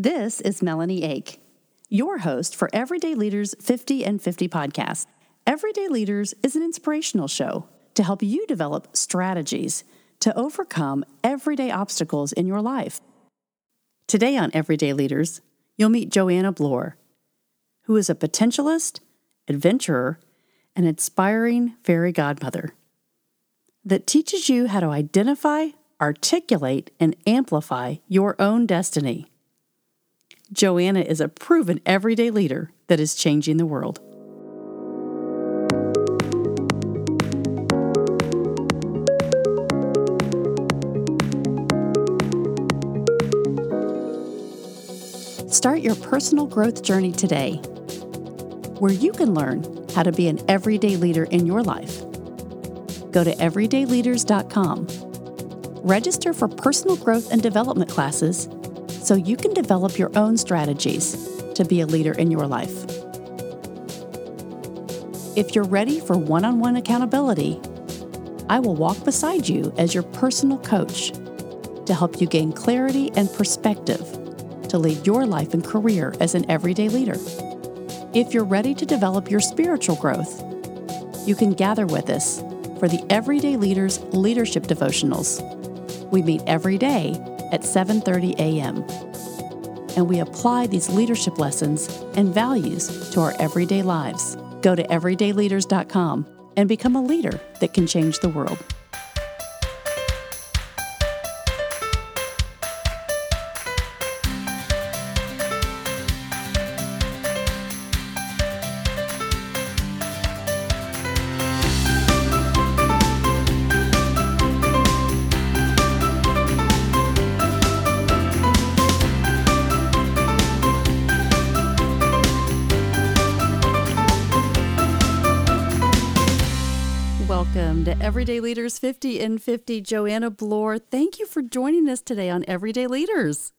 This is Melanie Ake, your host for Everyday Leaders 50 and 50 podcast. Everyday Leaders is an inspirational show to help you develop strategies to overcome everyday obstacles in your life. Today on Everyday Leaders, you'll meet Joanna Bloor, who is a potentialist, adventurer, and inspiring fairy godmother that teaches you how to identify, articulate, and amplify your own destiny. Joanna is a proven everyday leader that is changing the world. Start your personal growth journey today, where you can learn how to be an everyday leader in your life. Go to everydayleaders.com. Register for personal growth and development classes so you can develop your own strategies to be a leader in your life. If you're ready for one on one accountability, I will walk beside you as your personal coach to help you gain clarity and perspective to lead your life and career as an everyday leader. If you're ready to develop your spiritual growth, you can gather with us for the Everyday Leaders Leadership Devotionals. We meet every day at 7:30 a.m. And we apply these leadership lessons and values to our everyday lives. Go to everydayleaders.com and become a leader that can change the world. Leaders 50 and 50. Joanna Bloor, thank you for joining us today on Everyday Leaders.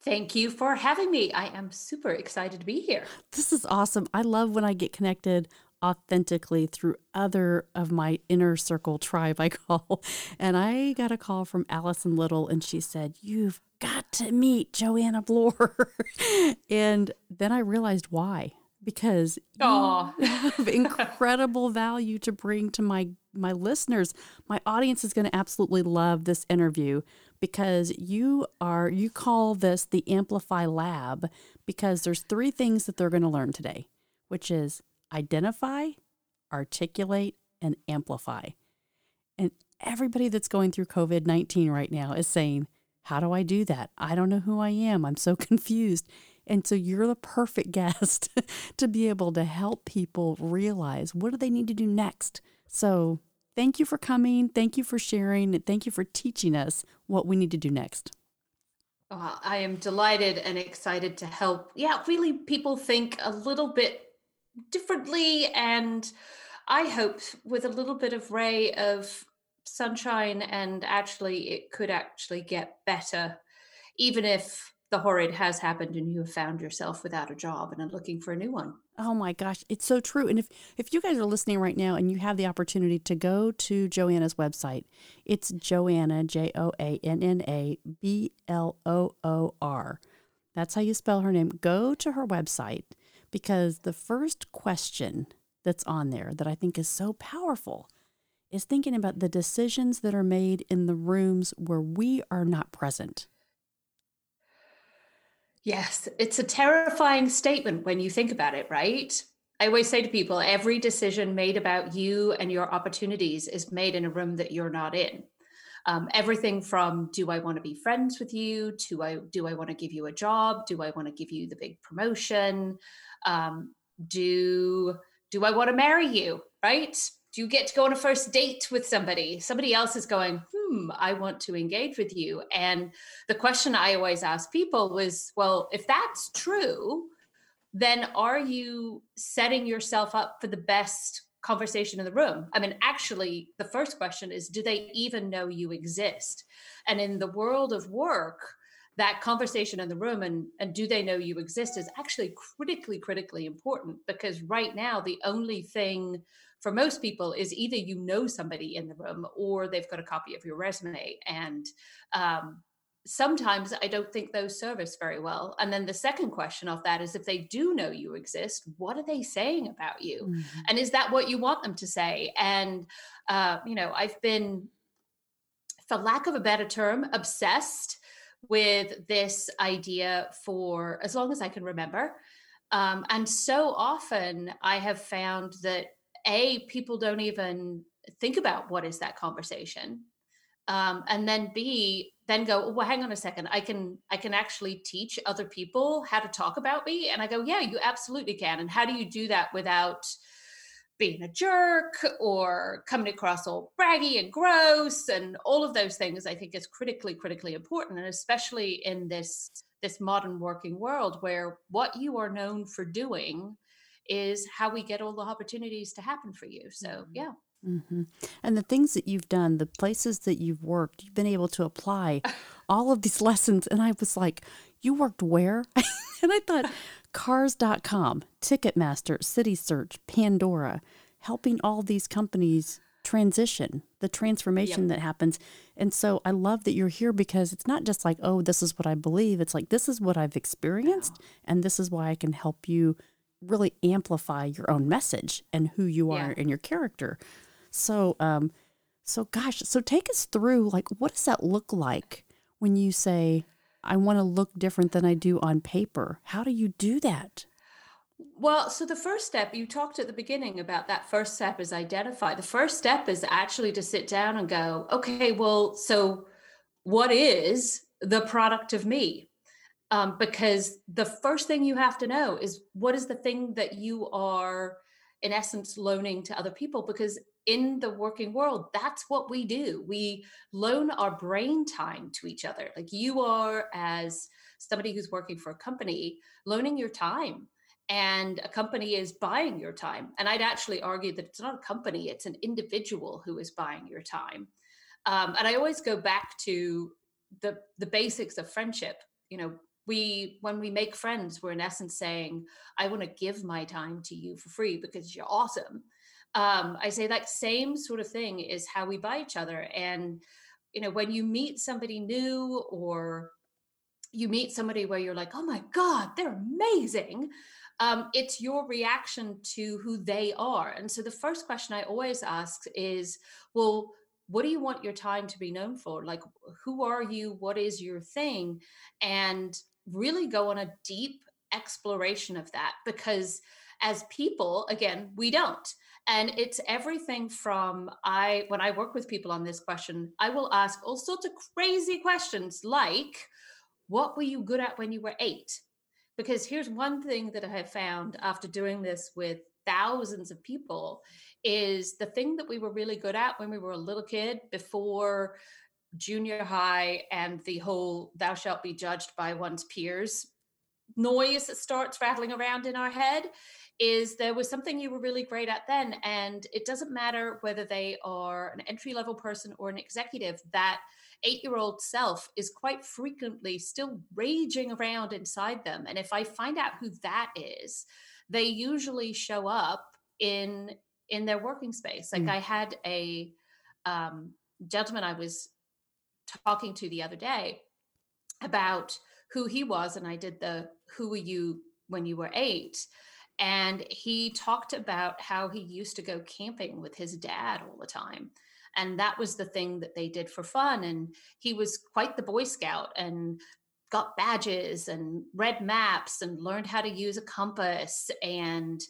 Thank you for having me. I am super excited to be here. This is awesome. I love when I get connected authentically through other of my inner circle tribe, I call. And I got a call from Allison Little, and she said, You've got to meet Joanna Bloor. and then I realized why because Aw. you have incredible value to bring to my my listeners. My audience is going to absolutely love this interview because you are you call this the Amplify Lab because there's three things that they're going to learn today, which is identify, articulate, and amplify. And everybody that's going through COVID-19 right now is saying, "How do I do that? I don't know who I am. I'm so confused." And so you're the perfect guest to be able to help people realize what do they need to do next. So thank you for coming. Thank you for sharing. Thank you for teaching us what we need to do next. I am delighted and excited to help. Yeah, really, people think a little bit differently. And I hope with a little bit of ray of sunshine, and actually, it could actually get better, even if the horrid has happened and you have found yourself without a job and are looking for a new one. Oh my gosh, it's so true. And if if you guys are listening right now and you have the opportunity to go to Joanna's website, it's Joanna J O A N N A B L O O R. That's how you spell her name. Go to her website because the first question that's on there that I think is so powerful is thinking about the decisions that are made in the rooms where we are not present. Yes, it's a terrifying statement when you think about it, right? I always say to people every decision made about you and your opportunities is made in a room that you're not in. Um, everything from do I want to be friends with you to I, do I want to give you a job? Do I want to give you the big promotion? Um, do do I want to marry you? Right? You get to go on a first date with somebody? Somebody else is going, hmm, I want to engage with you. And the question I always ask people was, well, if that's true, then are you setting yourself up for the best conversation in the room? I mean, actually, the first question is, do they even know you exist? And in the world of work, that conversation in the room and, and do they know you exist is actually critically, critically important because right now, the only thing for most people is either you know somebody in the room or they've got a copy of your resume and um, sometimes I don't think those service very well. And then the second question of that is if they do know you exist, what are they saying about you? Mm-hmm. And is that what you want them to say? And, uh, you know, I've been, for lack of a better term, obsessed with this idea for as long as I can remember. Um, and so often I have found that A, people don't even think about what is that conversation. Um, and then B, then go well hang on a second. I can i can actually teach other people how to talk about me? And i go yeah you absolutely can. And how do you do that without being a jerk or coming across all braggy and gross? And all of those things i think is critically critically important and especially in this this modern working world where what you are known for doing is how we get all the opportunities to happen for you so mm-hmm. yeah Mm-hmm. And the things that you've done, the places that you've worked, you've been able to apply all of these lessons. And I was like, you worked where? and I thought, cars.com, Ticketmaster, City Search, Pandora, helping all these companies transition, the transformation yep. that happens. And so I love that you're here because it's not just like, oh, this is what I believe. It's like, this is what I've experienced, and this is why I can help you really amplify your own message and who you are yeah. and your character. So, um, so gosh, so take us through like what does that look like when you say I want to look different than I do on paper? How do you do that? Well, so the first step you talked at the beginning about that first step is identify. The first step is actually to sit down and go, okay, well, so what is the product of me? Um, because the first thing you have to know is what is the thing that you are, in essence, loaning to other people? Because in the working world, that's what we do. We loan our brain time to each other. Like you are, as somebody who's working for a company, loaning your time. And a company is buying your time. And I'd actually argue that it's not a company, it's an individual who is buying your time. Um, and I always go back to the the basics of friendship. You know, we when we make friends, we're in essence saying, I want to give my time to you for free because you're awesome um, I say that same sort of thing is how we buy each other. And, you know, when you meet somebody new or you meet somebody where you're like, oh my God, they're amazing. Um, it's your reaction to who they are. And so the first question I always ask is, well, what do you want your time to be known for? Like, who are you? What is your thing? And really go on a deep exploration of that because as people, again, we don't. And it's everything from I, when I work with people on this question, I will ask all sorts of crazy questions like, what were you good at when you were eight? Because here's one thing that I have found after doing this with thousands of people is the thing that we were really good at when we were a little kid before junior high and the whole thou shalt be judged by one's peers noise that starts rattling around in our head is there was something you were really great at then and it doesn't matter whether they are an entry level person or an executive that eight year old self is quite frequently still raging around inside them and if i find out who that is they usually show up in in their working space like mm. i had a um, gentleman i was talking to the other day about who he was and i did the who were you when you were eight and he talked about how he used to go camping with his dad all the time. And that was the thing that they did for fun. And he was quite the Boy Scout and got badges and read maps and learned how to use a compass and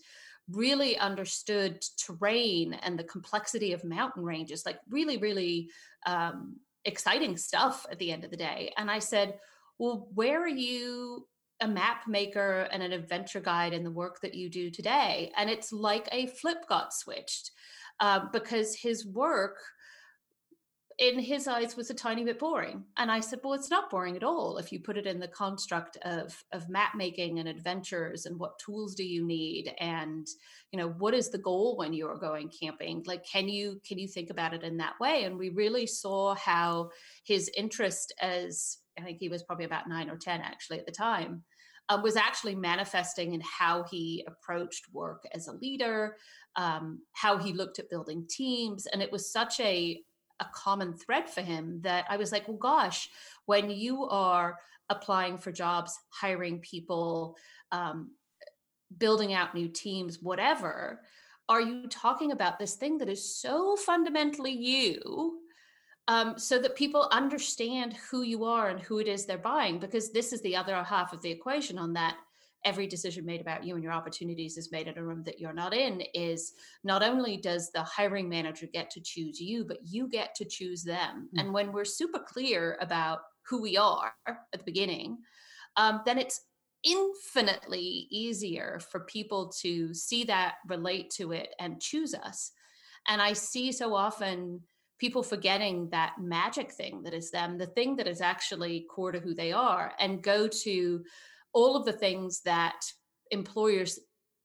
really understood terrain and the complexity of mountain ranges like really really um, exciting stuff at the end of the day and i said well where are you a map maker and an adventure guide in the work that you do today. And it's like a flip got switched uh, because his work, in his eyes, was a tiny bit boring. And I said, well, it's not boring at all if you put it in the construct of, of map making and adventures and what tools do you need and you know what is the goal when you're going camping like can you can you think about it in that way and we really saw how his interest as I think he was probably about nine or 10 actually at the time, uh, was actually manifesting in how he approached work as a leader, um, how he looked at building teams. And it was such a, a common thread for him that I was like, well, gosh, when you are applying for jobs, hiring people, um, building out new teams, whatever, are you talking about this thing that is so fundamentally you? Um, so that people understand who you are and who it is they're buying, because this is the other half of the equation on that every decision made about you and your opportunities is made in a room that you're not in is not only does the hiring manager get to choose you but you get to choose them mm-hmm. and when we're super clear about who we are at the beginning um, then it's infinitely easier for people to see that relate to it and choose us and i see so often people forgetting that magic thing that is them the thing that is actually core to who they are and go to all of the things that employers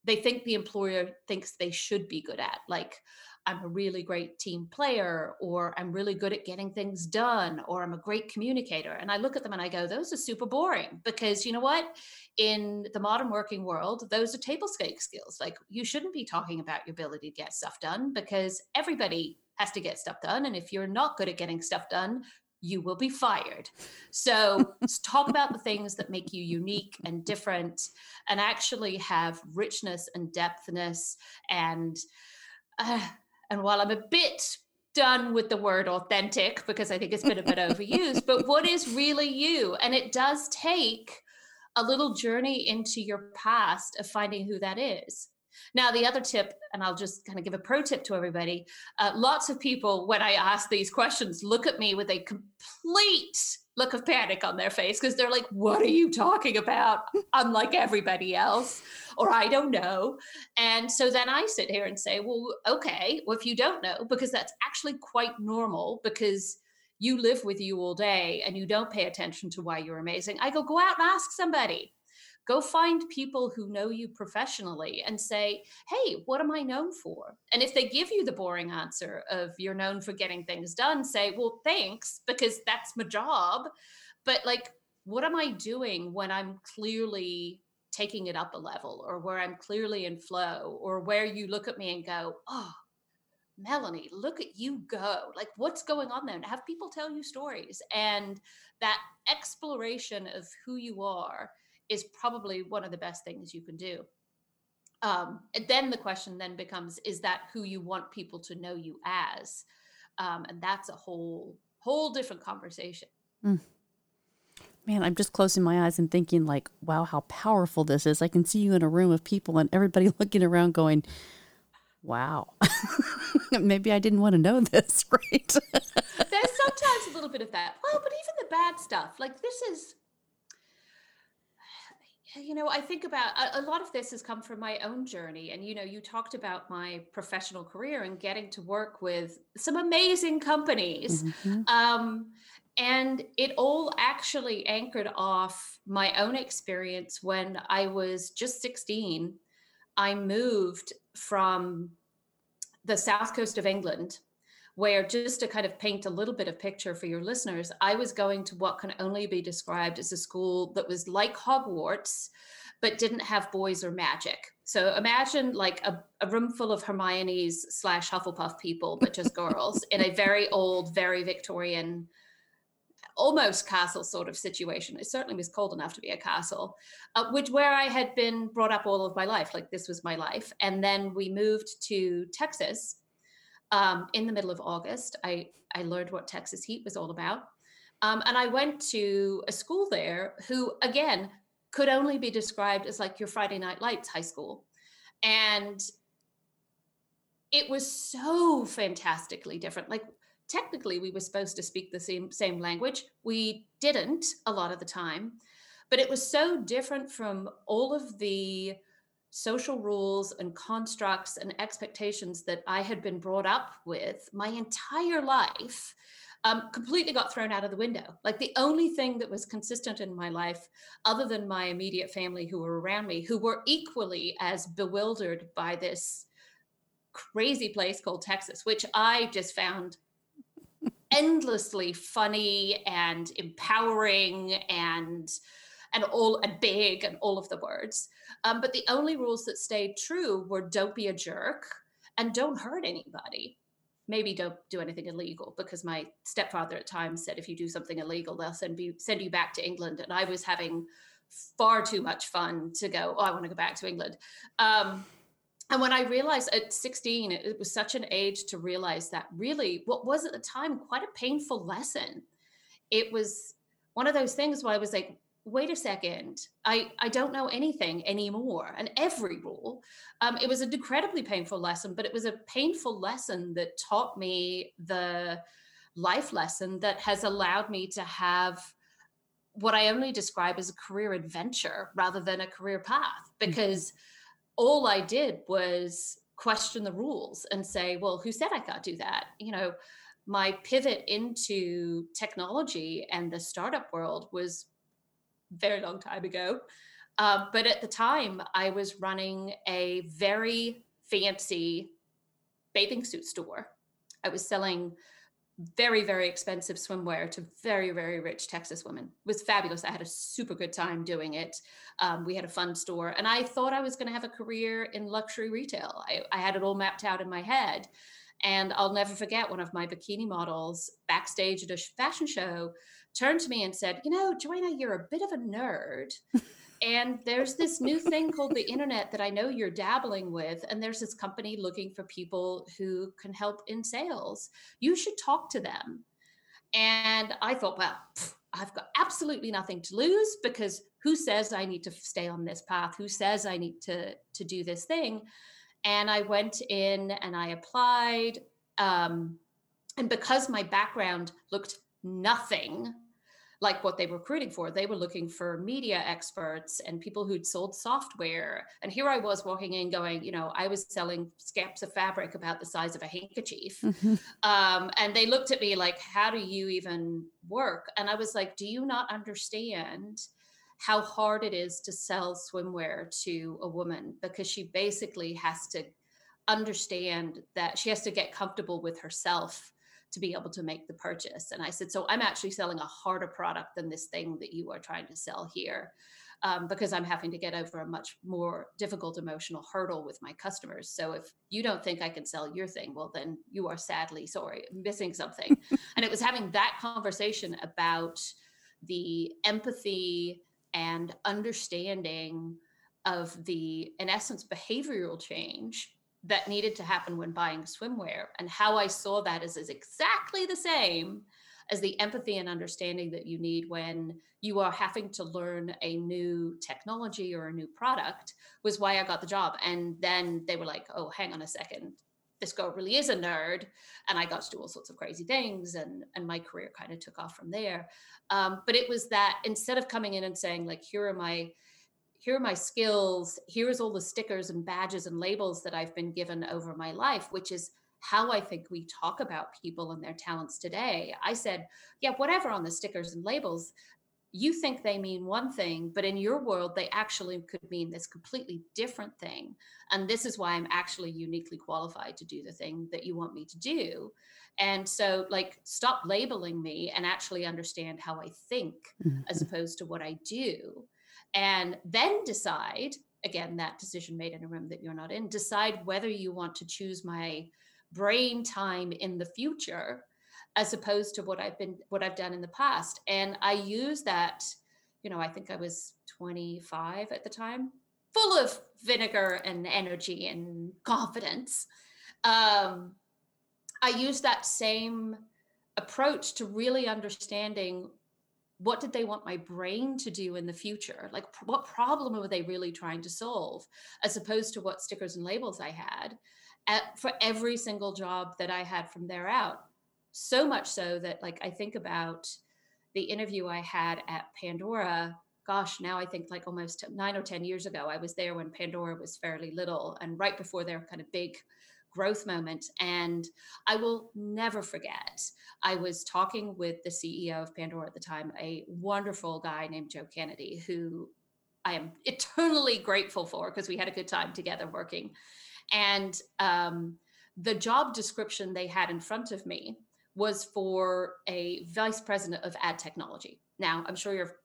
they think the employer thinks they should be good at like i'm a really great team player or i'm really good at getting things done or i'm a great communicator. And i look at them and i go those are super boring because you know what? In the modern working world those are table stake skills. Like you shouldn't be talking about your ability to get stuff done because everybody has to get stuff done. And if you're not good at getting stuff done you will be fired. So talk about the things that make you unique and different and actually have richness and depthness and uh, and while I'm a bit done with the word authentic because I think it's been a bit overused, but what is really you? And it does take a little journey into your past of finding who that is. Now, the other tip, and I'll just kind of give a pro tip to everybody uh, lots of people, when I ask these questions, look at me with a complete look of panic on their face because they're like, What are you talking about? I'm like everybody else, or I don't know. And so then I sit here and say, Well, okay, well, if you don't know, because that's actually quite normal because you live with you all day and you don't pay attention to why you're amazing. I go, Go out and ask somebody go find people who know you professionally and say, hey, what am I known for? And if they give you the boring answer of you're known for getting things done, say, well, thanks, because that's my job. But like, what am I doing when I'm clearly taking it up a level or where I'm clearly in flow or where you look at me and go, oh, Melanie, look at you go. Like, what's going on there? And have people tell you stories. And that exploration of who you are is probably one of the best things you can do. Um, and then the question then becomes: Is that who you want people to know you as? Um, and that's a whole whole different conversation. Mm. Man, I'm just closing my eyes and thinking, like, wow, how powerful this is. I can see you in a room of people and everybody looking around going, wow, maybe I didn't want to know this, right? There's sometimes a little bit of that. Well, but even the bad stuff, like this is you know, I think about a, a, lot of this has come from my own journey. And, you know, you talked about my professional career and getting to work with some amazing companies. Mm-hmm. Um, and it all actually anchored off my own experience when I was just 16. I moved from the south coast of England where just to kind of paint a little bit of picture for your listeners, I was going to what can only be described as a school that was like Hogwarts, but didn't have boys or magic. So imagine like a, a room full of Hermione's slash Hufflepuff people, but just girls in a very old, very Victorian, almost castle sort of situation. It certainly was cold enough to be a castle, uh, which where I had been brought up all of my life. Like this was my life. And then we moved to Texas um, in the middle of August. I, I learned what Texas heat was all about. Um, and I went to a school there who, again, could only be described as like your Friday Night Lights high school. And it was so fantastically different. Like, technically, we were supposed to speak the same, same language. We didn't a lot of the time, but it was so different from all of the social rules and constructs and expectations that I had been brought up with my entire life um, completely got thrown out of the window. Like the only thing that was consistent in my life, other than my immediate family who were around me, who were equally as bewildered by this crazy place called Texas, which I just found endlessly funny and empowering and and all and big and all of the words. Um, but the only rules that stayed true were don't be a jerk and don't hurt anybody. maybe don't do anything illegal because my stepfather at times said if you do something illegal they'll send you send you back to england and i was having far too much fun to go oh i want to go back to england um, and when i realized at 16 it was such an age to realize that really what was at the time quite a painful lesson it was one of those things where i was like wait a second i i don't know anything anymore and every rule um, it was an incredibly painful lesson but it was a painful lesson that taught me the life lesson that has allowed me to have what i only describe as a career adventure rather than a career path mm. because mm-hmm. all i did was question the rules and say well who said i can't do that you know my pivot into technology and the startup world was very long time ago. Uh, but at the time, I was running a very fancy bathing suit store. I was selling very, very expensive swimwear to very, very rich Texas women. It was fabulous. I had a super good time doing it. Um, we had a fun store, and I thought I was going to have a career in luxury retail. I, I had it all mapped out in my head. And I'll never forget one of my bikini models backstage at a fashion show turned to me and said, You know, Joanna, you're a bit of a nerd. and there's this new thing called the internet that I know you're dabbling with. And there's this company looking for people who can help in sales. You should talk to them. And I thought, well, I've got absolutely nothing to lose because who says I need to stay on this path? Who says I need to to do this thing? And I went in and I applied. Um, and because my background looked nothing like what they were recruiting for. They were looking for media experts and people who'd sold software. And here I was walking in going, you know, I was selling scraps of fabric about the size of a handkerchief. Mm-hmm. Um, and they looked at me like, how do you even work? And I was like, do you not understand? How hard it is to sell swimwear to a woman because she basically has to understand that she has to get comfortable with herself to be able to make the purchase. And I said, So I'm actually selling a harder product than this thing that you are trying to sell here. Um, because I'm having to get over a much more difficult emotional hurdle with my customers. So if you don't think I can sell your thing, well, then you are sadly sorry, missing something. and it was having that conversation about the empathy and understanding of the, in essence, behavioral change that needed to happen when buying swimwear. And how i saw that is, is exactly the same as the empathy and understanding that you need when you are having to learn a new technology or a new product was why i got the job. And then they were like oh hang on a second. This girl really is a nerd. And i got to do all sorts of crazy things and and my career kind of took off from there. Um, but it was that instead of coming in and saying like here are my here are my skills here's all the stickers and badges and labels that i've been given over my life which is how i think we talk about people and their talents today. I said yeah whatever on the stickers and labels you think they mean one thing but in your world they actually could mean this completely different thing. And this is why i'm actually uniquely qualified to do the thing that you want me to do. And so like stop labeling me and actually understand how i think mm-hmm. as opposed to what i do and then decide again that decision made in a room that you're not in decide whether you want to choose my brain time in the future as opposed to what i've been what i've done in the past. And i use that you know i think i was 25 at the time full of vinegar and energy and confidence. Um, i use that same approach to really understanding what did they want my brain to do in the future? Like what problem were they really trying to solve? As opposed to what stickers and labels i had at, for every single job that i had from there out. So much so that like i think about the interview i had at pandora. Gosh now i think like almost nine or ten years ago i was there when pandora was fairly little and right before their kind of big growth moment. And I will never forget, I was talking with the CEO of Pandora at the time, a wonderful guy named Joe Kennedy, who I am eternally grateful for because we had a good time together working. And um, the job description they had in front of me was for a vice president of ad technology. Now, I'm sure you're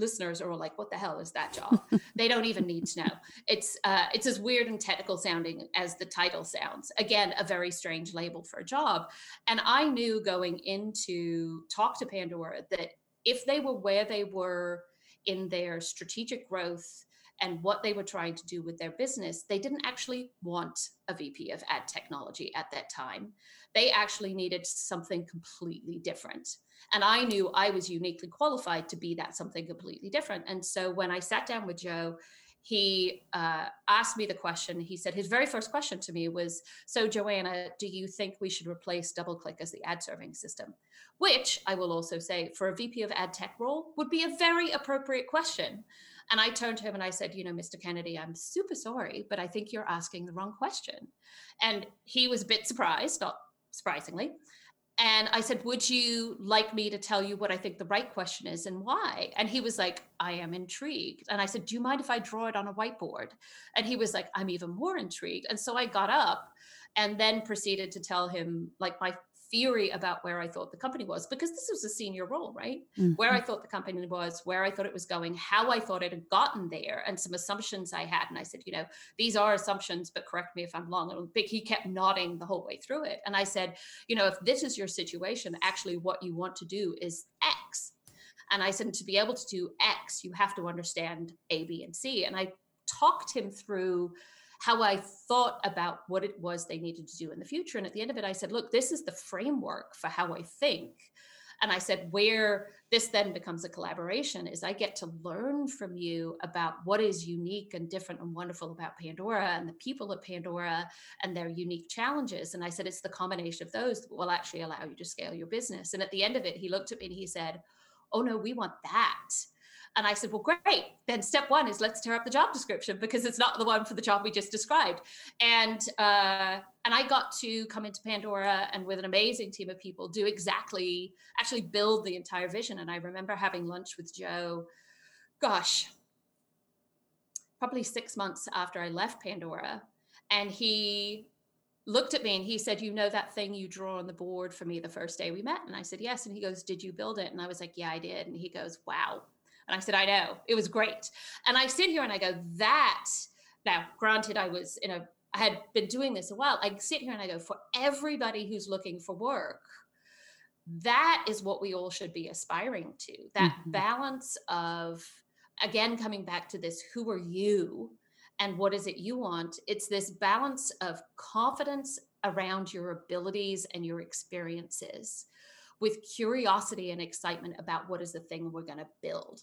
listeners are all like, "What the hell is that job?" they don't even need to know. It's uh, it's as weird and technical sounding as the title sounds. Again, a very strange label for a job. And I knew going into talk to Pandora that if they were where they were in their strategic growth and what they were trying to do with their business, they didn't actually want a VP of ad technology at that time. They actually needed something completely different. And I knew I was uniquely qualified to be that something completely different. And so when I sat down with Joe, he uh, asked me the question. He said his very first question to me was, "So, Joanna, do you think we should replace DoubleClick as the ad serving system?" Which I will also say, for a VP of ad tech role, would be a very appropriate question. And I turned to him and I said, You know, Mr. Kennedy, I'm super sorry, but I think you're asking the wrong question. And he was a bit surprised, not surprisingly. And I said, Would you like me to tell you what I think the right question is and why? And he was like, I am intrigued. And I said, Do you mind if I draw it on a whiteboard? And he was like, I'm even more intrigued. And so I got up and then proceeded to tell him like my theory about where I thought the company was because this was a senior role, right? Mm-hmm. Where I thought the company was, where I thought it was going, how I thought it had gotten there, and some assumptions I had. And I said, you know, these are assumptions, but correct me if I'm wrong. And he kept nodding the whole way through it. And I said, you know, if this is your situation, actually what you want to do is X. And I said, to be able to do X, you have to understand A, B, and C. And I talked him through how I thought about what it was they needed to do in the future. And at the end of it, I said, look, this is the framework for how I think. And I said, where this then becomes a collaboration is I get to learn from you about what is unique and different and wonderful about Pandora and the people at Pandora and their unique challenges. And I said, it's the combination of those that will actually allow you to scale your business. And at the end of it, he looked at me and he said, oh no, we want that. And I said, well, great. Then step one is let's tear up the job description because it's not the one for the job we just described. And uh, and I got to come into Pandora and with an amazing team of people do exactly actually build the entire vision. And I remember having lunch with Joe, gosh, probably six months after I left Pandora, and he looked at me and he said, You know that thing you draw on the board for me the first day we met? And I said, Yes. And he goes, Did you build it? And I was like, Yeah, I did. And he goes, Wow. And I said, I know, it was great. And I sit here and I go, that now, granted, I was in a I had been doing this a while. I sit here and I go, for everybody who's looking for work, that is what we all should be aspiring to. That mm-hmm. balance of, again, coming back to this who are you and what is it you want? It's this balance of confidence around your abilities and your experiences with curiosity and excitement about what is the thing we're going to build.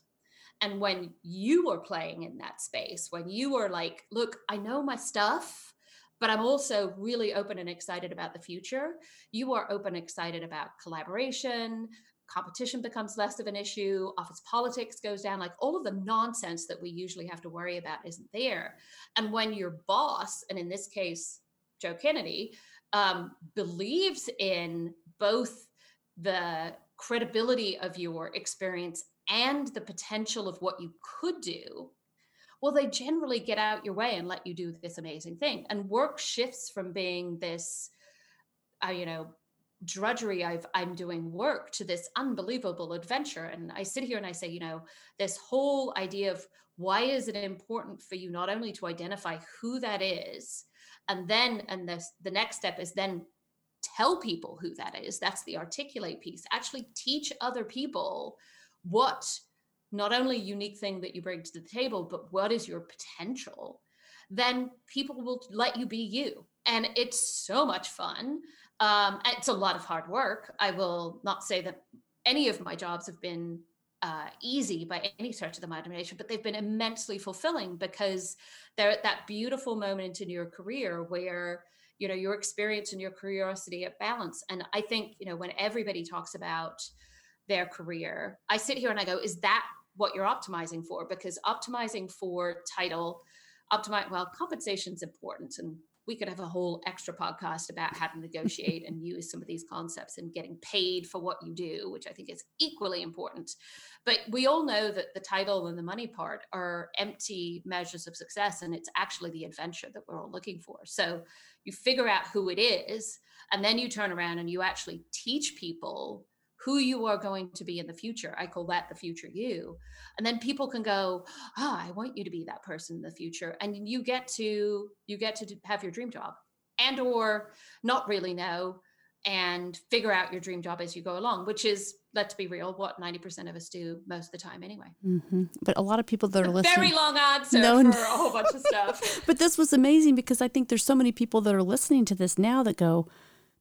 And when you are playing in that space, when you are like, look, I know my stuff, but I'm also really open and excited about the future, you are open, excited about collaboration, competition becomes less of an issue, office politics goes down, like all of the nonsense that we usually have to worry about isn't there. And when your boss, and in this case, Joe Kennedy, um, believes in both the credibility of your experience and the potential of what you could do, well, they generally get out your way and let you do this amazing thing. And work shifts from being this, uh, you know, drudgery I've, I'm doing work to this unbelievable adventure. And I sit here and I say, you know, this whole idea of why is it important for you not only to identify who that is, and then, and this, the next step is then tell people who that is. That's the articulate piece. Actually teach other people what not only unique thing that you bring to the table, but what is your potential, then people will let you be you. And it's so much fun. Um, it's a lot of hard work. I will not say that any of my jobs have been uh, easy by any stretch of the imagination, but they've been immensely fulfilling because they're at that beautiful moment in your career where you know your experience and your curiosity at balance. And I think you know when everybody talks about their career. I sit here and I go, is that what you're optimizing for? Because optimizing for title, optimize well, compensation is important. And we could have a whole extra podcast about how to negotiate and use some of these concepts and getting paid for what you do, which I think is equally important. But we all know that the title and the money part are empty measures of success, and it's actually the adventure that we're all looking for. So you figure out who it is, and then you turn around and you actually teach people who you are going to be in the future. I call that the future you. And then people can go, "Ah, oh, I want you to be that person in the future." And you get to you get to have your dream job and or not really know and figure out your dream job as you go along, which is, let's be real, what 90% of us do most of the time anyway. Mm-hmm. But a lot of people that are listening. Very long answer no, for no. a whole bunch of stuff. but this was amazing because I think there's so many people that are listening to this now that go,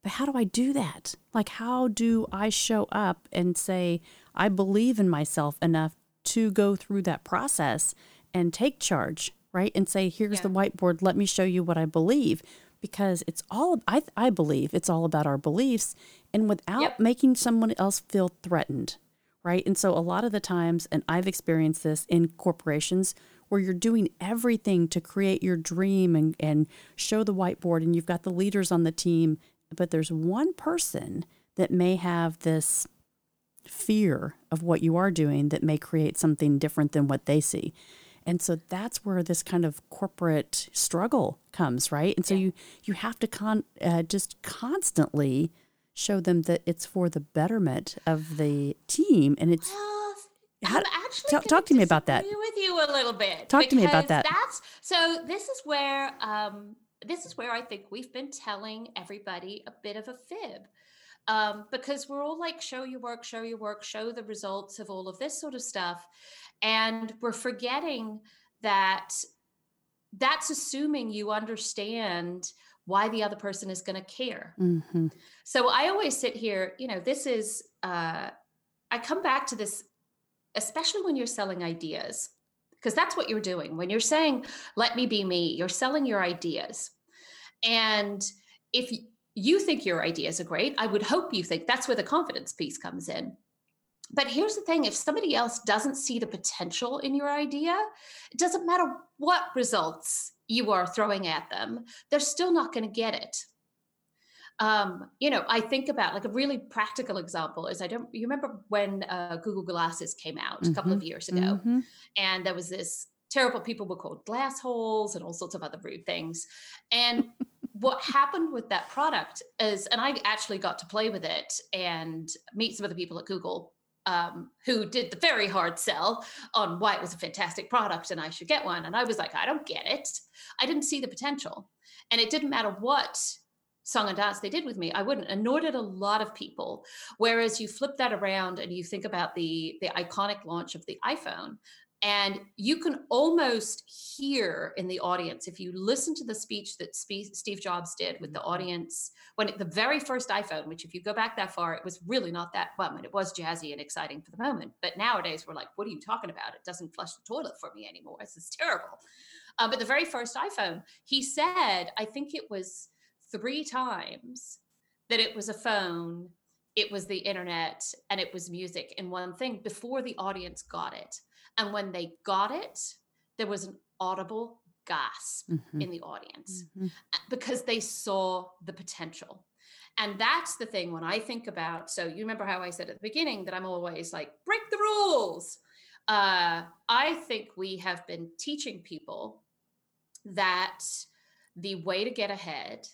but how do I do that? Like, how do I show up and say, I believe in myself enough to go through that process and take charge, right? And say, here's yeah. the whiteboard. Let me show you what I believe because it's all I I believe it's all about our beliefs and without yep. making someone else feel threatened, right? And so a lot of the times and I've experienced this in corporations where you're doing everything to create your dream and and show the whiteboard and you've got the leaders on the team, but there's one person that may have this fear of what you are doing that may create something different than what they see. And so that's where this kind of corporate struggle comes, right? And so yeah. you you have to con uh, just constantly show them that it's for the betterment of the team, and it's. Well, how, talk to me about that. With you a little bit. Talk to me about that. That's so. This is where um, this is where I think we've been telling everybody a bit of a fib. Um, because we're all like, show your work, show your work, show the results of all of this sort of stuff. And we're forgetting that that's assuming you understand why the other person is going to care. Mm-hmm. So I always sit here, you know, this is, uh, I come back to this, especially when you're selling ideas, because that's what you're doing. When you're saying, let me be me, you're selling your ideas. And if you think your ideas are great, I would hope you think that's where the confidence piece comes in. But here's the thing if somebody else doesn't see the potential in your idea, it doesn't matter what results you are throwing at them, they're still not going to get it. Um, you know, I think about like a really practical example is I don't, you remember when uh, Google Glasses came out mm-hmm. a couple of mm-hmm. years ago, mm-hmm. and there was this terrible people were called glass holes and all sorts of other rude things. And what happened with that product is, and I actually got to play with it and meet some of the people at Google um, who did the very hard sell on why it was a fantastic product and I should get one. And I was like, I don't get it. I didn't see the potential. And it didn't matter what song and dance they did with me, I wouldn't. And nor did a lot of people. Whereas you flip that around and you think about the the iconic launch of the iPhone, and you can almost hear in the audience, if you listen to the speech that Steve Jobs did with the mm-hmm. audience when it, the very first iPhone, which if you go back that far, it was really not that well, I mean, it was jazzy and exciting for the moment. But nowadays we're like, what are you talking about? It doesn't flush the toilet for me anymore. This is terrible. Uh, but the very first iPhone, he said, I think it was three times that it was a phone, it was the internet, and it was music in one thing before the audience got it. And when they got it, there was an audible gasp mm-hmm. in the audience mm-hmm. Uh, because they saw the potential. And that's the thing when I think about. So, you remember how I said at the beginning that I'm always like, break the rules. Uh, I think we have been teaching people that the way to get ahead,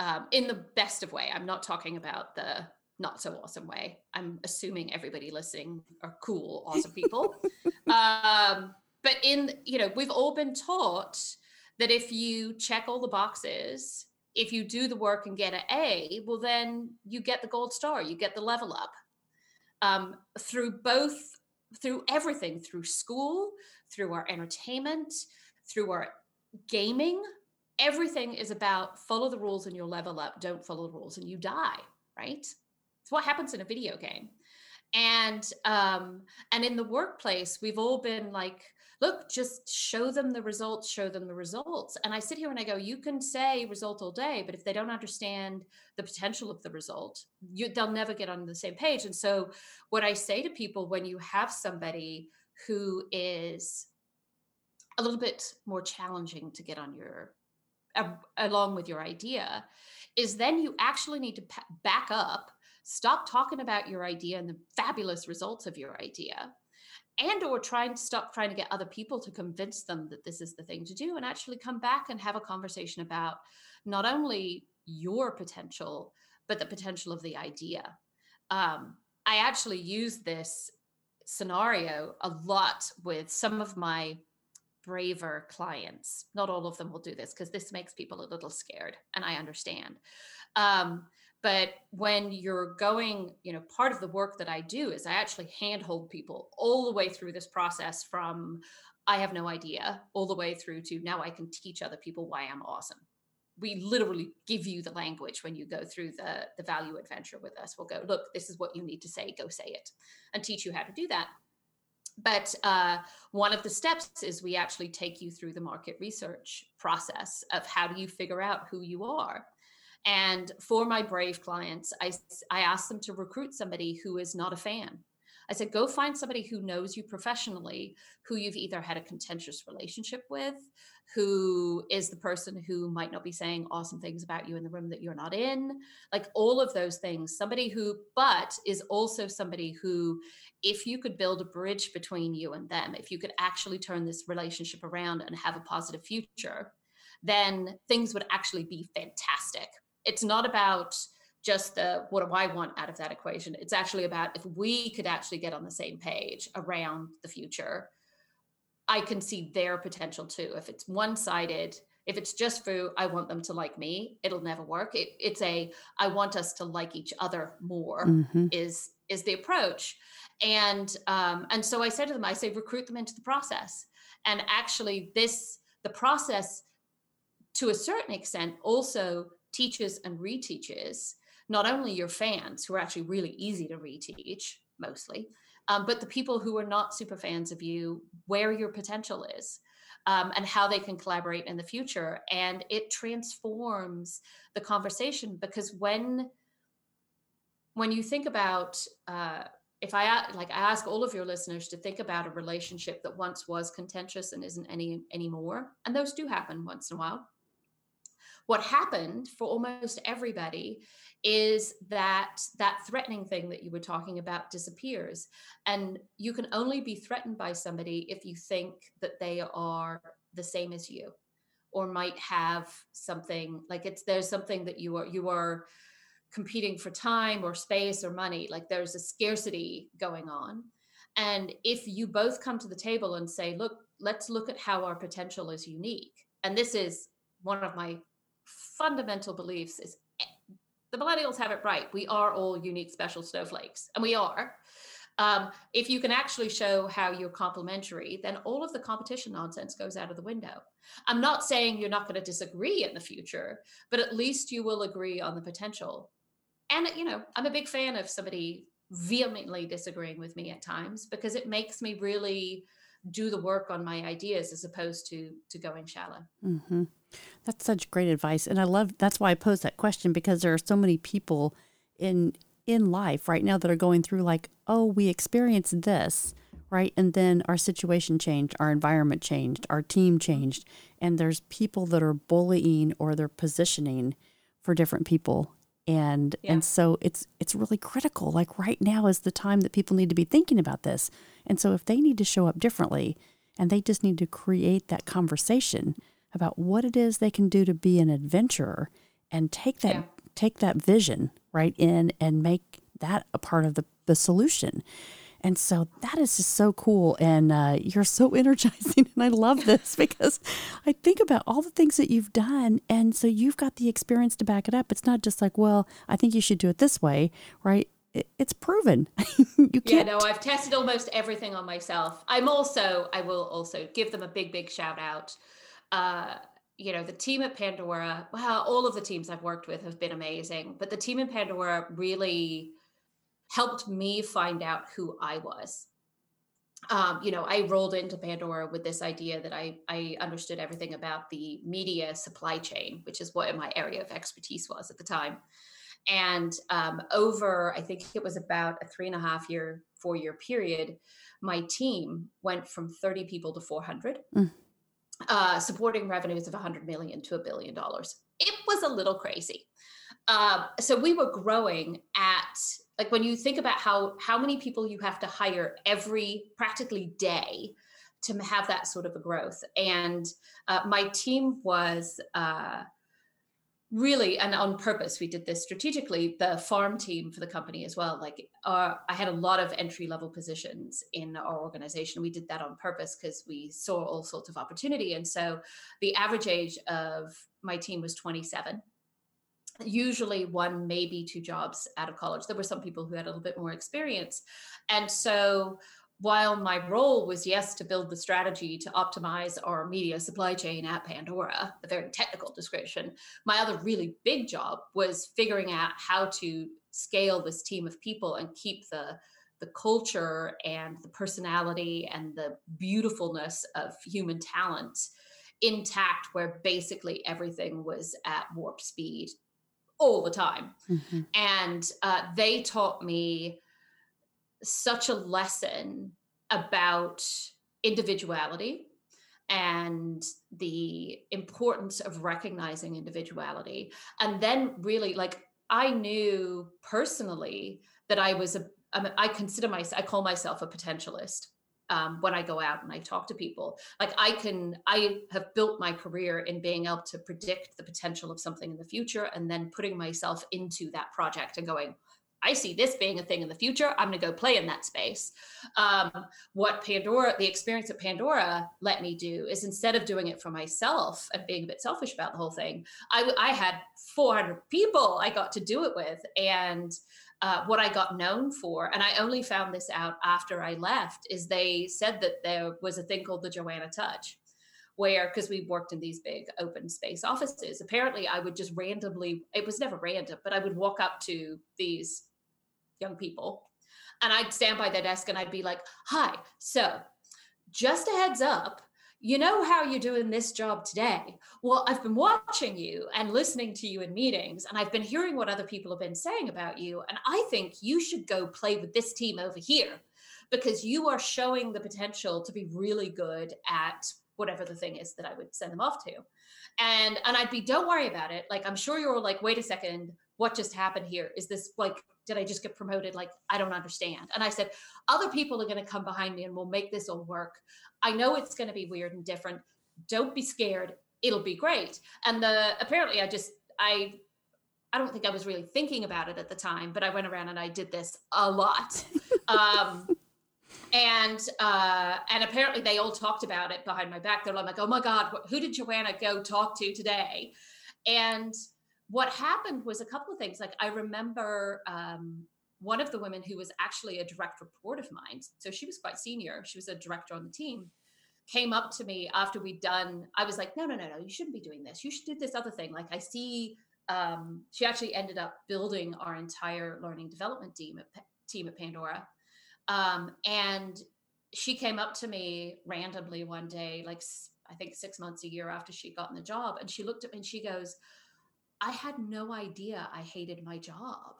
um, in the best of way, I'm not talking about the not so awesome way. I'm assuming everybody listening are cool, awesome people. um, but in, you know, we've all been taught that if you check all the boxes, if you do the work and get an A, well, then you get the gold star, you get the level up. Um, through both, through everything, through school, through our entertainment, through our gaming, everything is about follow the rules and you'll level up. Don't follow the rules and you die, right? It's what happens in a video game. And um, and in the workplace, we've all been like, look, just show them the results, show them the results. And I sit here and I go, you can say result all day, but if they don't understand the potential of the result, you, they'll never get on the same page. And so, what I say to people when you have somebody who is a little bit more challenging to get on your along with your idea is then you actually need to back up stop talking about your idea and the fabulous results of your idea and or trying to stop trying to get other people to convince them that this is the thing to do and actually come back and have a conversation about not only your potential but the potential of the idea. Um, I actually use this scenario a lot with some of my braver clients. Not all of them will do this because this makes people a little scared, and I understand. Um, but when you're going, you know, part of the work that I do is I actually handhold people all the way through this process from I have no idea all the way through to now I can teach other people why I'm awesome. We literally give you the language when you go through the, the value adventure with us. We'll go, look, this is what you need to say, go say it, and teach you how to do that. But uh, one of the steps is we actually take you through the market research process of how do you figure out who you are. And for my brave clients, I, I ask them to recruit somebody who is not a fan. I said, go find somebody who knows you professionally, who you've either had a contentious relationship with, who is the person who might not be saying awesome things about you in the room that you're not in, like all of those things. Somebody who, but is also somebody who, if you could build a bridge between you and them, if you could actually turn this relationship around and have a positive future, then things would actually be fantastic it's not about just the what do I want out of that equation. It's actually about if we could actually get on the same page around the future, I can see their potential too. If it's one sided, if it's just for I want them to like me, it'll never work. It, it's a I want us to like each other more mm-hmm. is is the approach. And um, and so I said to them, I say recruit them into the process. And actually, this the process to a certain extent also teachers and reteachers, not only your fans who are actually really easy to reteach mostly, um, but the people who are not super fans of you, where your potential is. Um, and how they can collaborate in the future. And it transforms the conversation because when when you think about uh, if I like I ask all of your listeners to think about a relationship that once was contentious and isn't any anymore, and those do happen once in a while what happened for almost everybody is that that threatening thing that you were talking about disappears. And you can only be threatened by somebody if you think that they are the same as you or might have something like it's there's something that you are you are competing for time or space or money like there's a scarcity going on. And if you both come to the table and say look let's look at how our potential is unique. And this is one of my fundamental beliefs is the millennials have it right. We are all unique, special snowflakes, and we are. Um, if you can actually show how you're complementary, then all of the competition nonsense goes out of the window. I'm not saying you're not going to disagree in the future, but at least you will agree on the potential. And, you know, I'm a big fan of somebody vehemently disagreeing with me at times because it makes me really do the work on my ideas as opposed to to going shallow. Mm-hmm. That's such great advice, and I love that's why I posed that question because there are so many people in in life right now that are going through like, oh, we experienced this, right, and then our situation changed, our environment changed, our team changed, and there's people that are bullying or they're positioning for different people. And yeah. and so it's it's really critical. Like right now is the time that people need to be thinking about this. And so if they need to show up differently and they just need to create that conversation about what it is they can do to be an adventurer and take that yeah. take that vision right in and make that a part of the, the solution and so that is just so cool. And uh, you're so energizing. And I love this because I think about all the things that you've done. And so you've got the experience to back it up. It's not just like, well, I think you should do it this way, right? it's proven. you can't. Yeah, no, I've tested almost everything on myself. I'm also, I will also give them a big, big shout out. Uh, you know, the team at Pandora, well, all of the teams I've worked with have been amazing, but the team in Pandora really helped me find out who I was. Um, you know, I rolled into Pandora with this idea that I I understood everything about the media supply chain, which is what my area of expertise was at the time. And um, over, I think it was about a three and a half year, four year period, my team went from 30 people to 400, mm. Uh, supporting revenues of 100 million to a billion dollars. It was a little crazy. Uh, so we were growing at like when you think about how how many people you have to hire every practically day to have that sort of a growth and uh, my team was uh, really and on purpose we did this strategically the farm team for the company as well. Like i had a lot of entry level positions in our organization. We did that on purpose because we saw all sorts of opportunity. And so the average age of my team was 27 usually one maybe two jobs out of college. There were some people who had a little bit more experience. And so while my role was yes to build the strategy to optimize our media supply chain at pandora a very technical description my other really big job was figuring out how to scale this team of people and keep the the culture and the personality and the beautifulness of human talent intact where basically everything was at warp speed all the time mm-hmm. and uh, they taught me such a lesson about individuality and the importance of recognizing individuality. And then, really, like, I knew personally that I was a, I consider myself, I call myself a potentialist. Um, when I go out and I talk to people. Like I can, I have built my career in being able to predict the potential of something in the future and then putting myself into that project and going, I see this being a thing in the future. I'm going to go play in that space. Um, what Pandora, the experience at Pandora let me do is instead of doing it for myself and being a bit selfish about the whole thing, I, I had 400 people I got to do it with. And uh, what I got known for, and I only found this out after I left, is they said that there was a thing called the Joanna Touch where because we worked in these big open space offices apparently i would just randomly it was never random but i would walk up to these young people. And I'd stand by their desk and I'd be like, hi, so just a heads up, you know how you're doing this job today. Well, I've been watching you and listening to you in meetings, and I've been hearing what other people have been saying about you. And I think you should go play with this team over here because you are showing the potential to be really good at whatever the thing is that I would send them off to. And and I'd be, don't worry about it. Like I'm sure you're like, wait a second, what just happened here? Is this like did I just get promoted? Like, I don't understand. And I said, other people are going to come behind me and we'll make this all work. I know it's going to be weird and different. Don't be scared. It'll be great. And the apparently I just I I don't think I was really thinking about it at the time, but I went around and I did this a lot. um, and uh, and apparently they all talked about it behind my back. They're like, "Oh my God, who did Joanna go talk to today?" And what happened was a couple of things. Like I remember um, one of the women who was actually a direct report of mine. So she was quite senior. She was a director on the team. Came up to me after we'd done. I was like, no, no, no, no. You shouldn't be doing this. You should do this other thing. Like I see. Um, she actually ended up building our entire learning development team at team at Pandora, um, and she came up to me randomly one day, like I think six months a year after she got in the job, and she looked at me and she goes, I had no idea I hated my job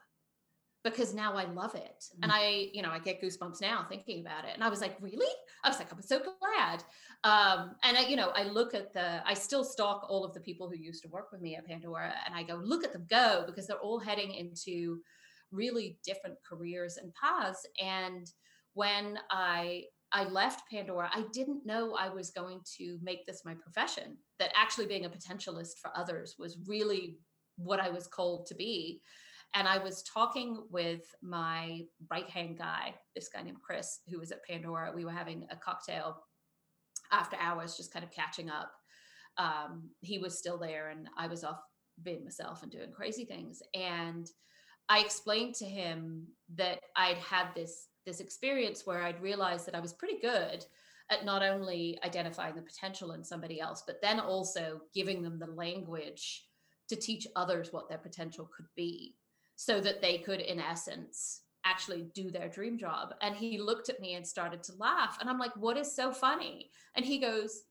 because now I love it. And I, you know, I get goosebumps now thinking about it. And I was like, really? I was like, I'm so glad. Um, and I, you know, I look at the, I still stalk all of the people who used to work with me at Pandora and I go, look at them go because they're all heading into really different careers and paths. And when I, I left Pandora, I didn't know I was going to make this my profession, that actually being a potentialist for others was really what I was called to be. And I was talking with my right hand guy, this guy named Chris, who was at Pandora. We were having a cocktail after hours, just kind of catching up. Um, he was still there, and I was off being myself and doing crazy things. And I explained to him that I'd had this this experience where I'd realized that I was pretty good at not only identifying the potential in somebody else, but then also giving them the language to teach others what their potential could be so that they could, in essence, actually do their dream job. And he looked at me and started to laugh. And I'm like, what is so funny? And he goes,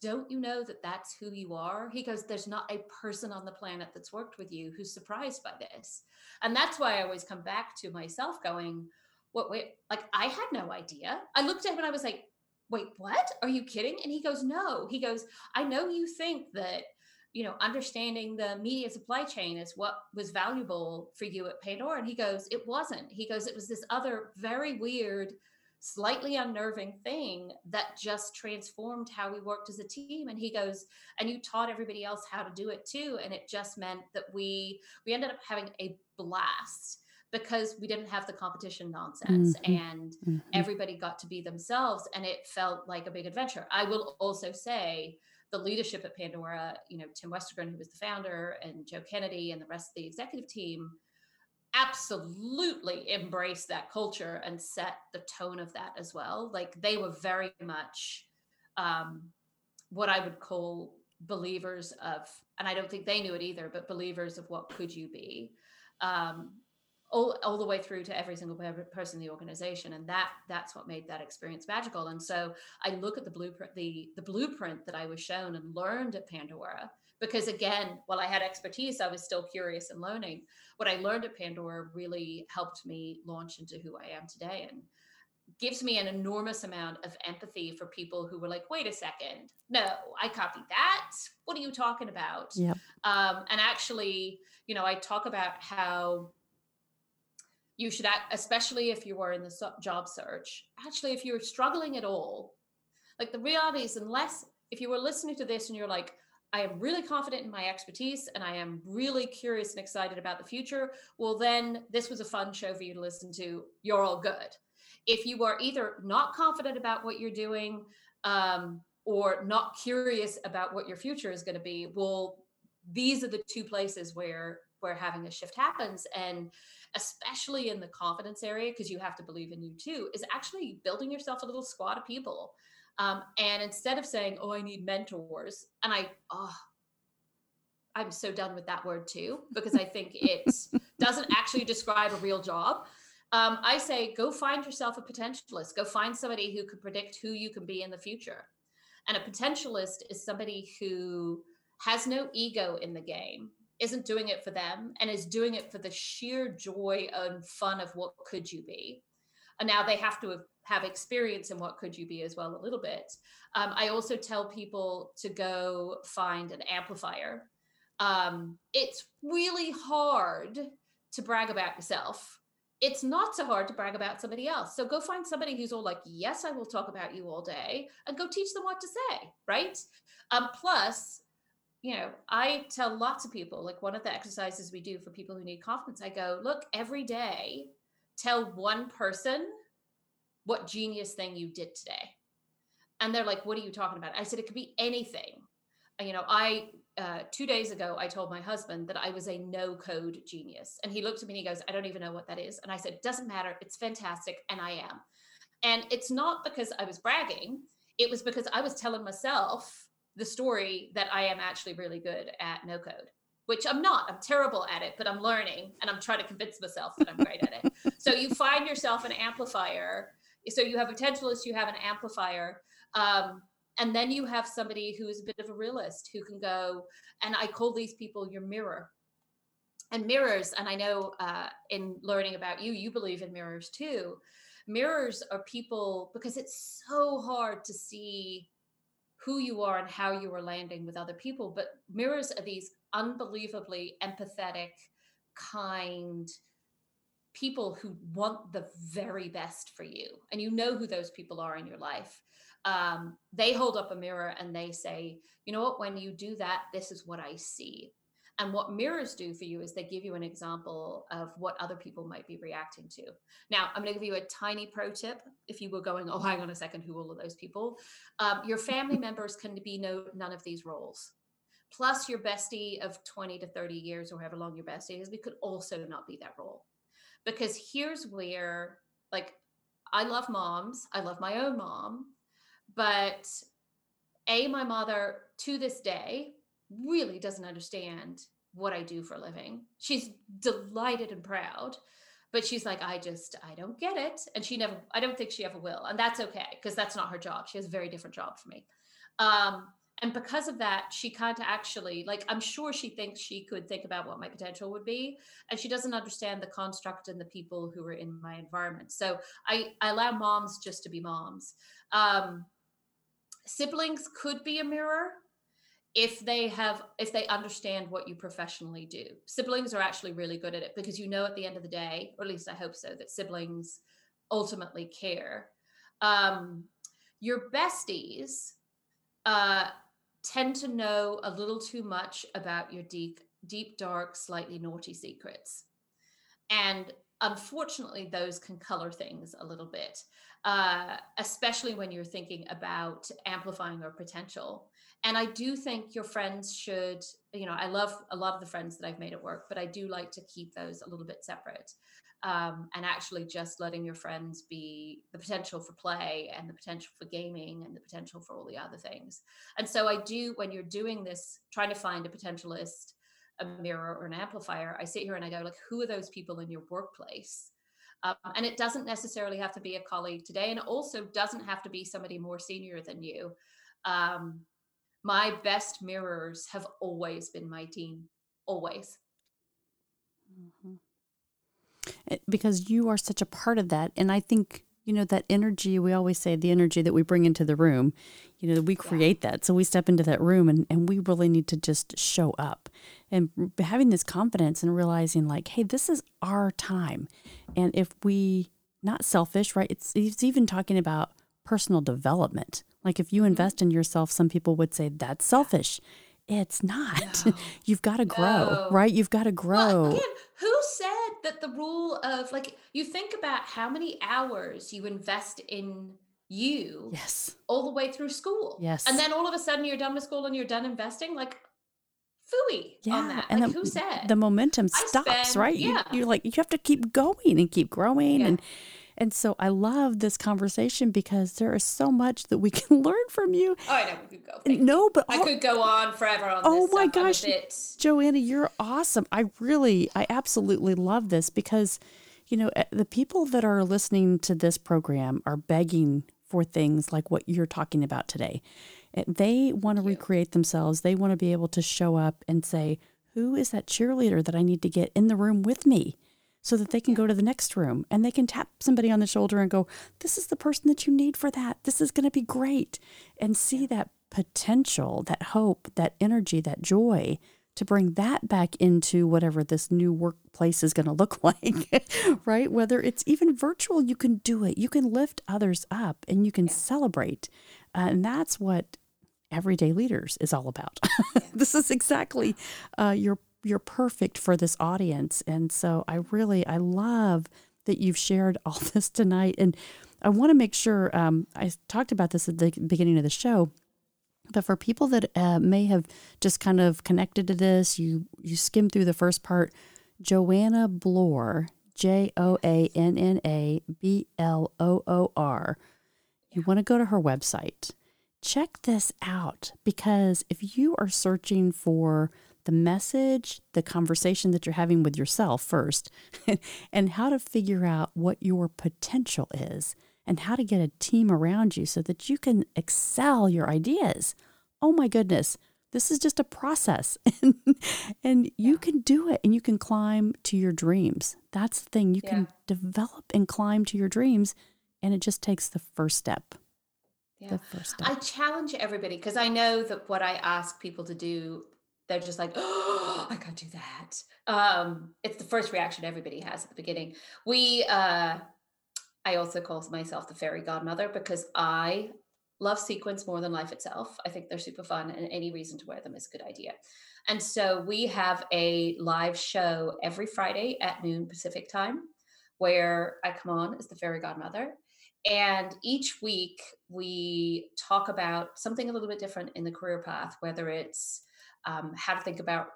don't you know that that's who you are? He goes, There's not a person on the planet that's worked with you who's surprised by this. And that's why I always come back to myself going, What, wait, like I had no idea. I looked at him and I was like, Wait, what? Are you kidding? And he goes, No. He goes, I know you think that you know, understanding the media supply chain is what was valuable for you at Pandora. And he goes, it wasn't. He goes, it was this other very weird slightly unnerving thing that just transformed how we worked as a team and he goes and you taught everybody else how to do it too and it just meant that we we ended up having a blast because we didn't have the competition nonsense mm-hmm. and mm-hmm. everybody got to be themselves and it felt like a big adventure i will also say the leadership at pandora you know tim westergren who was the founder and joe kennedy and the rest of the executive team absolutely embraced that culture and set the tone of that as well. Like they were very much um, what I would call believers of, and I don't think they knew it either, but believers of what could you be. Um, all, all the way through to every single person in the organization and that that's what made that experience magical. And so i look at the blueprint the the blueprint that i was shown and learned at pandora because again while i had expertise i was still curious and learning. What i learned at pandora really helped me launch into who i am today and gives me an enormous amount of empathy for people who were like wait a second. No i copied that. What are you talking about? Yep. um, and actually you know i talk about how you should especially if you were in the job search actually if you're struggling at all like the reality is unless if you were listening to this and you're like I am really confident in my expertise and I am really curious and excited about the future, well, then this was a fun show for you to listen to. You're all good. If you are either not confident about what you're doing um, or not curious about what your future is going to be, well, these are the two places where where having a shift happens and especially in the confidence area because you have to believe in you too is actually building yourself a little squad of people um, and instead of saying, oh, I need mentors, and I, oh, I'm so done with that word too, because I think it doesn't actually describe a real job. Um, I say, go find yourself a potentialist. Go find somebody who can predict who you can be in the future. And a potentialist is somebody who has no ego in the game, isn't doing it for them, and is doing it for the sheer joy and fun of what could you be. And now they have to have experience in what could you be as well a little bit. Um, i also tell people to go find an amplifier. Um, it's really hard to brag about yourself. It's not so hard to brag about somebody else. So go find somebody who's all like yes i will talk about you all day and go teach them what to say right? Um, plus you know i tell lots of people like one of the exercises we do for people who need confidence i go look every day tell one person what genius thing you did today. And they're like, what are you talking about? I said, it could be anything. You know, I, uh, two days ago, I told my husband that I was a no code genius. And he looked at me and he goes, I don't even know what that is. And I said, doesn't matter. It's fantastic. And I am. And it's not because I was bragging, it was because I was telling myself the story that I am actually really good at no code which I'm not. I'm terrible at it, but I'm learning and I'm trying to convince myself that I'm great at it. So you find yourself an amplifier so you have a potentialist, you have an amplifier. Um, and then you have somebody who is a bit of a realist who can go, and I call these people your mirror. And mirrors, and I know uh, in learning about you, you believe in mirrors too. Mirrors are people because it's so hard to see who you are and how you are landing with other people. But mirrors are these unbelievably empathetic, kind, people who want the very best for you and you know who those people are in your life um, they hold up a mirror and they say you know what when you do that this is what i see and what mirrors do for you is they give you an example of what other people might be reacting to. Now i'm going to give you a tiny pro tip if you were going oh hang on a second who all of those people? Um, your family members can be no none of these roles. Plus your bestie of 20 to 30 years or however long your bestie is we could also not be that role. Because here's where like I love moms, I love my own mom, but a my mother to this day really doesn't understand what I do for a living. She's delighted and proud, but she's like, I just, I don't get it. And she never, I don't think she ever will. And that's okay, because that's not her job. She has a very different job for me. Um, and because of that she can't actually like i'm sure she thinks she could think about what my potential would be and she doesn't understand the construct and the people who are in my environment so i, I allow moms just to be moms um, siblings could be a mirror if they have if they understand what you professionally do siblings are actually really good at it because you know at the end of the day or at least i hope so that siblings ultimately care um, your besties uh, tend to know a little too much about your deep, deep, dark, slightly naughty secrets. And unfortunately, those can color things a little bit, uh, especially when you're thinking about amplifying your potential. And I do think your friends should, you know, I love a lot of the friends that I've made at work, but I do like to keep those a little bit separate um, and actually just letting your friends be the potential for play and the potential for gaming and the potential for all the other things. And so I do, when you're doing this, trying to find a potentialist, a mirror or an amplifier, I sit here and I go, like, who are those people in your workplace? Um, and it doesn't necessarily have to be a colleague today, and it also doesn't have to be somebody more senior than you. Um, my best mirrors have always been my team, always. Mm-hmm. Eh, because you are such a part of that. And I think, you know, that energy, we always say the energy that we bring into the room, you know, we create yeah. that. So we step into that room and, and we really need to just show up and having this confidence and realizing, like, hey, this is our time. And if we, not selfish, right? It's, it's even talking about personal development. Like if you mm-hmm. invest in yourself, some people would say that's selfish. It's not. No. You've got to grow, no. right? You've got to grow. Well, again, who said that the rule of like you think about how many hours you invest in you yes all the way through school yes and then all of a sudden you're done with school and you're done investing like fooey yeah, on that. And like, the, who said the momentum stops, spend, right? Yeah. You, are like you have to keep going and keep growing yeah. and and so I love this conversation because there is so much that we can learn from you. Oh, I know we could go. no, but I could go on forever on this. oh my gosh, Joanna, you're awesome. I really, I absolutely love this because, you know, eh, the people that are listening to this program are begging for things like what you're talking about today. They want to recreate themselves. They want to be able to show up and say, "Who is that cheerleader that I need to get in the room with me?" So that they can go to the next room and they can tap somebody on the shoulder and go, This is the person that you need for that. This is going to be great. And see that potential, that hope, that energy, that joy to bring that back into whatever this new workplace is going to look like, right? Whether it's even virtual, you can do it. You can lift others up and you can celebrate. Uh, and that's what everyday leaders is all about. this is exactly uh, your you're perfect for this audience. And so I really I love that you've shared all this tonight. And I want to make sure um, I talked about this at the beginning of the show. But for people that uh, may have just kind of connected to this, you you skim through the first part. Joanna Bloor, J O A N N A B L O O R. You want to go to her website. Check this out because if you are searching for the message, the conversation that you're having with yourself first, and how to figure out what your potential is and how to get a team around you so that you can excel your ideas. Oh my goodness, this is just a process and, and you can do it and you can climb to your dreams. That's the thing. You yeah. can develop and climb to your dreams and it just takes the first step. Yeah. I challenge everybody because I know that what I ask people to do they're just like, oh, I can't do that. Um, it's the first reaction everybody has at the beginning. We, uh, I also call myself the fairy godmother because I love sequins more than life itself. I think they're super fun, and any reason to wear them is a good idea. And so we have a live show every Friday at noon Pacific time where I come on as the fairy godmother. And each week we talk about something a little bit different in the career path, whether it's um, how to think about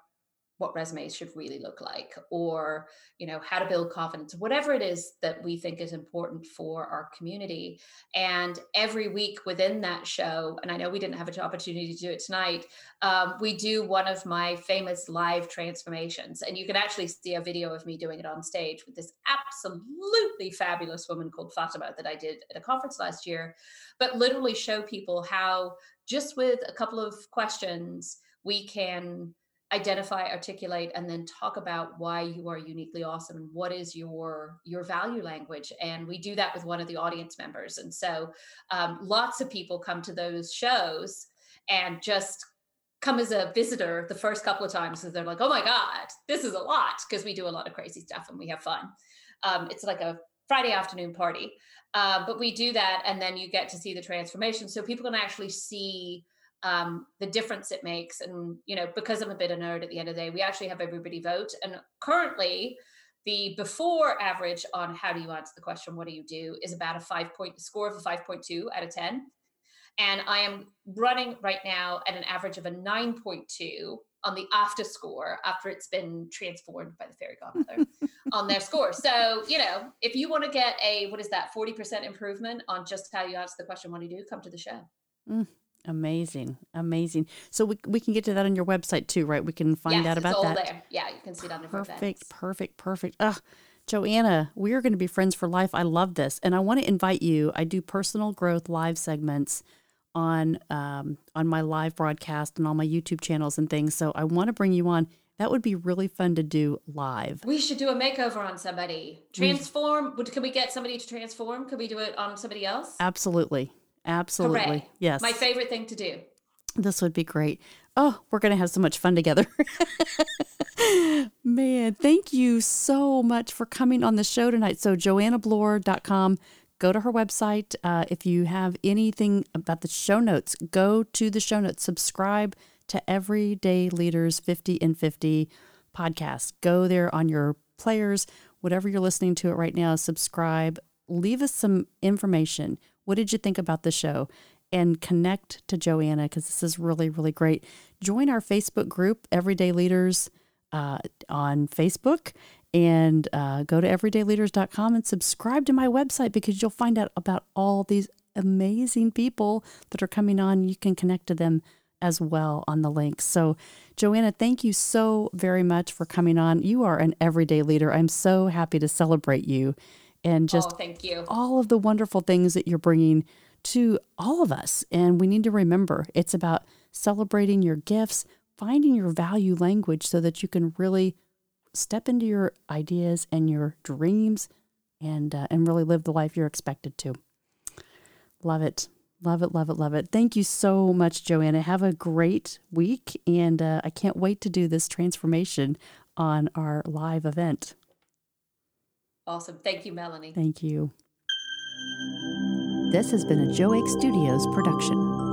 what resumes should really look like or you know how to build confidence whatever it is that we think is important for our community. And every week within that show and i know we didn't have an opportunity to do it tonight um, we do one of my famous live transformations. And you can actually see a video of me doing it on stage with this absolutely fabulous woman called fatima that i did at a conference last year but literally show people how just with a couple of questions we can identify articulate and then talk about why you are uniquely awesome and what is your your value language. And we do that with one of the audience members. And so um, lots of people come to those shows and just come as a visitor the first couple of times so they're like oh my god this is a lot because we do a lot of crazy stuff and we have fun. Um, it's like a Friday afternoon party. Uh, but we do that, and then you get to see the transformation, so people can actually see um, the difference it makes. And you know, because I'm a bit of a nerd at the end of the day, we actually have everybody vote. And currently, the before average on how do you answer the question, what do you do, is about a five point score of a five point two out of ten. And I am running right now at an average of a 9.2 on the after score after it's been transformed by the fairy godmother on their score. So, you know, if you want to get a, what is that, 40% improvement on just how you answer the question, what do you do? Come to the show. Mm, amazing. Amazing. So we, we can get to that on your website too, right? We can find yes, out about that. There. Yeah, you can see it on the Perfect, perfect, perfect. Ugh. Joanna, we are going to be friends for life. I love this. And I want to invite you. I do personal growth live segments on um, on my live broadcast and all my YouTube channels and things. So I want to bring you on. That would be really fun to do live. We should do a makeover on somebody. Transform. We, can we get somebody to transform? Could we do it on somebody else? Absolutely. Absolutely. Hooray. Yes. My favorite thing to do. This would be great. Oh, we're going to have so much fun together. Man, thank you so much for coming on the show tonight. So, joannabloor.com go to her website. Uh, if you have anything about the show notes, go to the show notes. Subscribe to Everyday Leaders 50 and 50 podcast. Go there on your players, whatever you're listening to it right now, subscribe. Leave us some information. What did you think about the show? And connect to Joanna because this is really, really great. Join our Facebook group, Everyday Leaders, uh, on Facebook and uh, go to everydayleaders.com and subscribe to my website because you'll find out about all these amazing people that are coming on. You can connect to them as well on the link. So, Joanna, thank you so very much for coming on. You are an everyday leader. I'm so happy to celebrate you and just oh, thank you. all of the wonderful things that you're bringing to all of us. And we need to remember it's about celebrating your gifts, finding your value language so that you can really step into your ideas and your dreams and uh, and really live the life you're expected to. Love it. Love it, love it, love it. Thank you so much, Joanna. Have a great week. And uh, I can't wait to do this transformation on our live event. Awesome. Thank you, Melanie. Thank you. This has been a Joe Joake Studios production.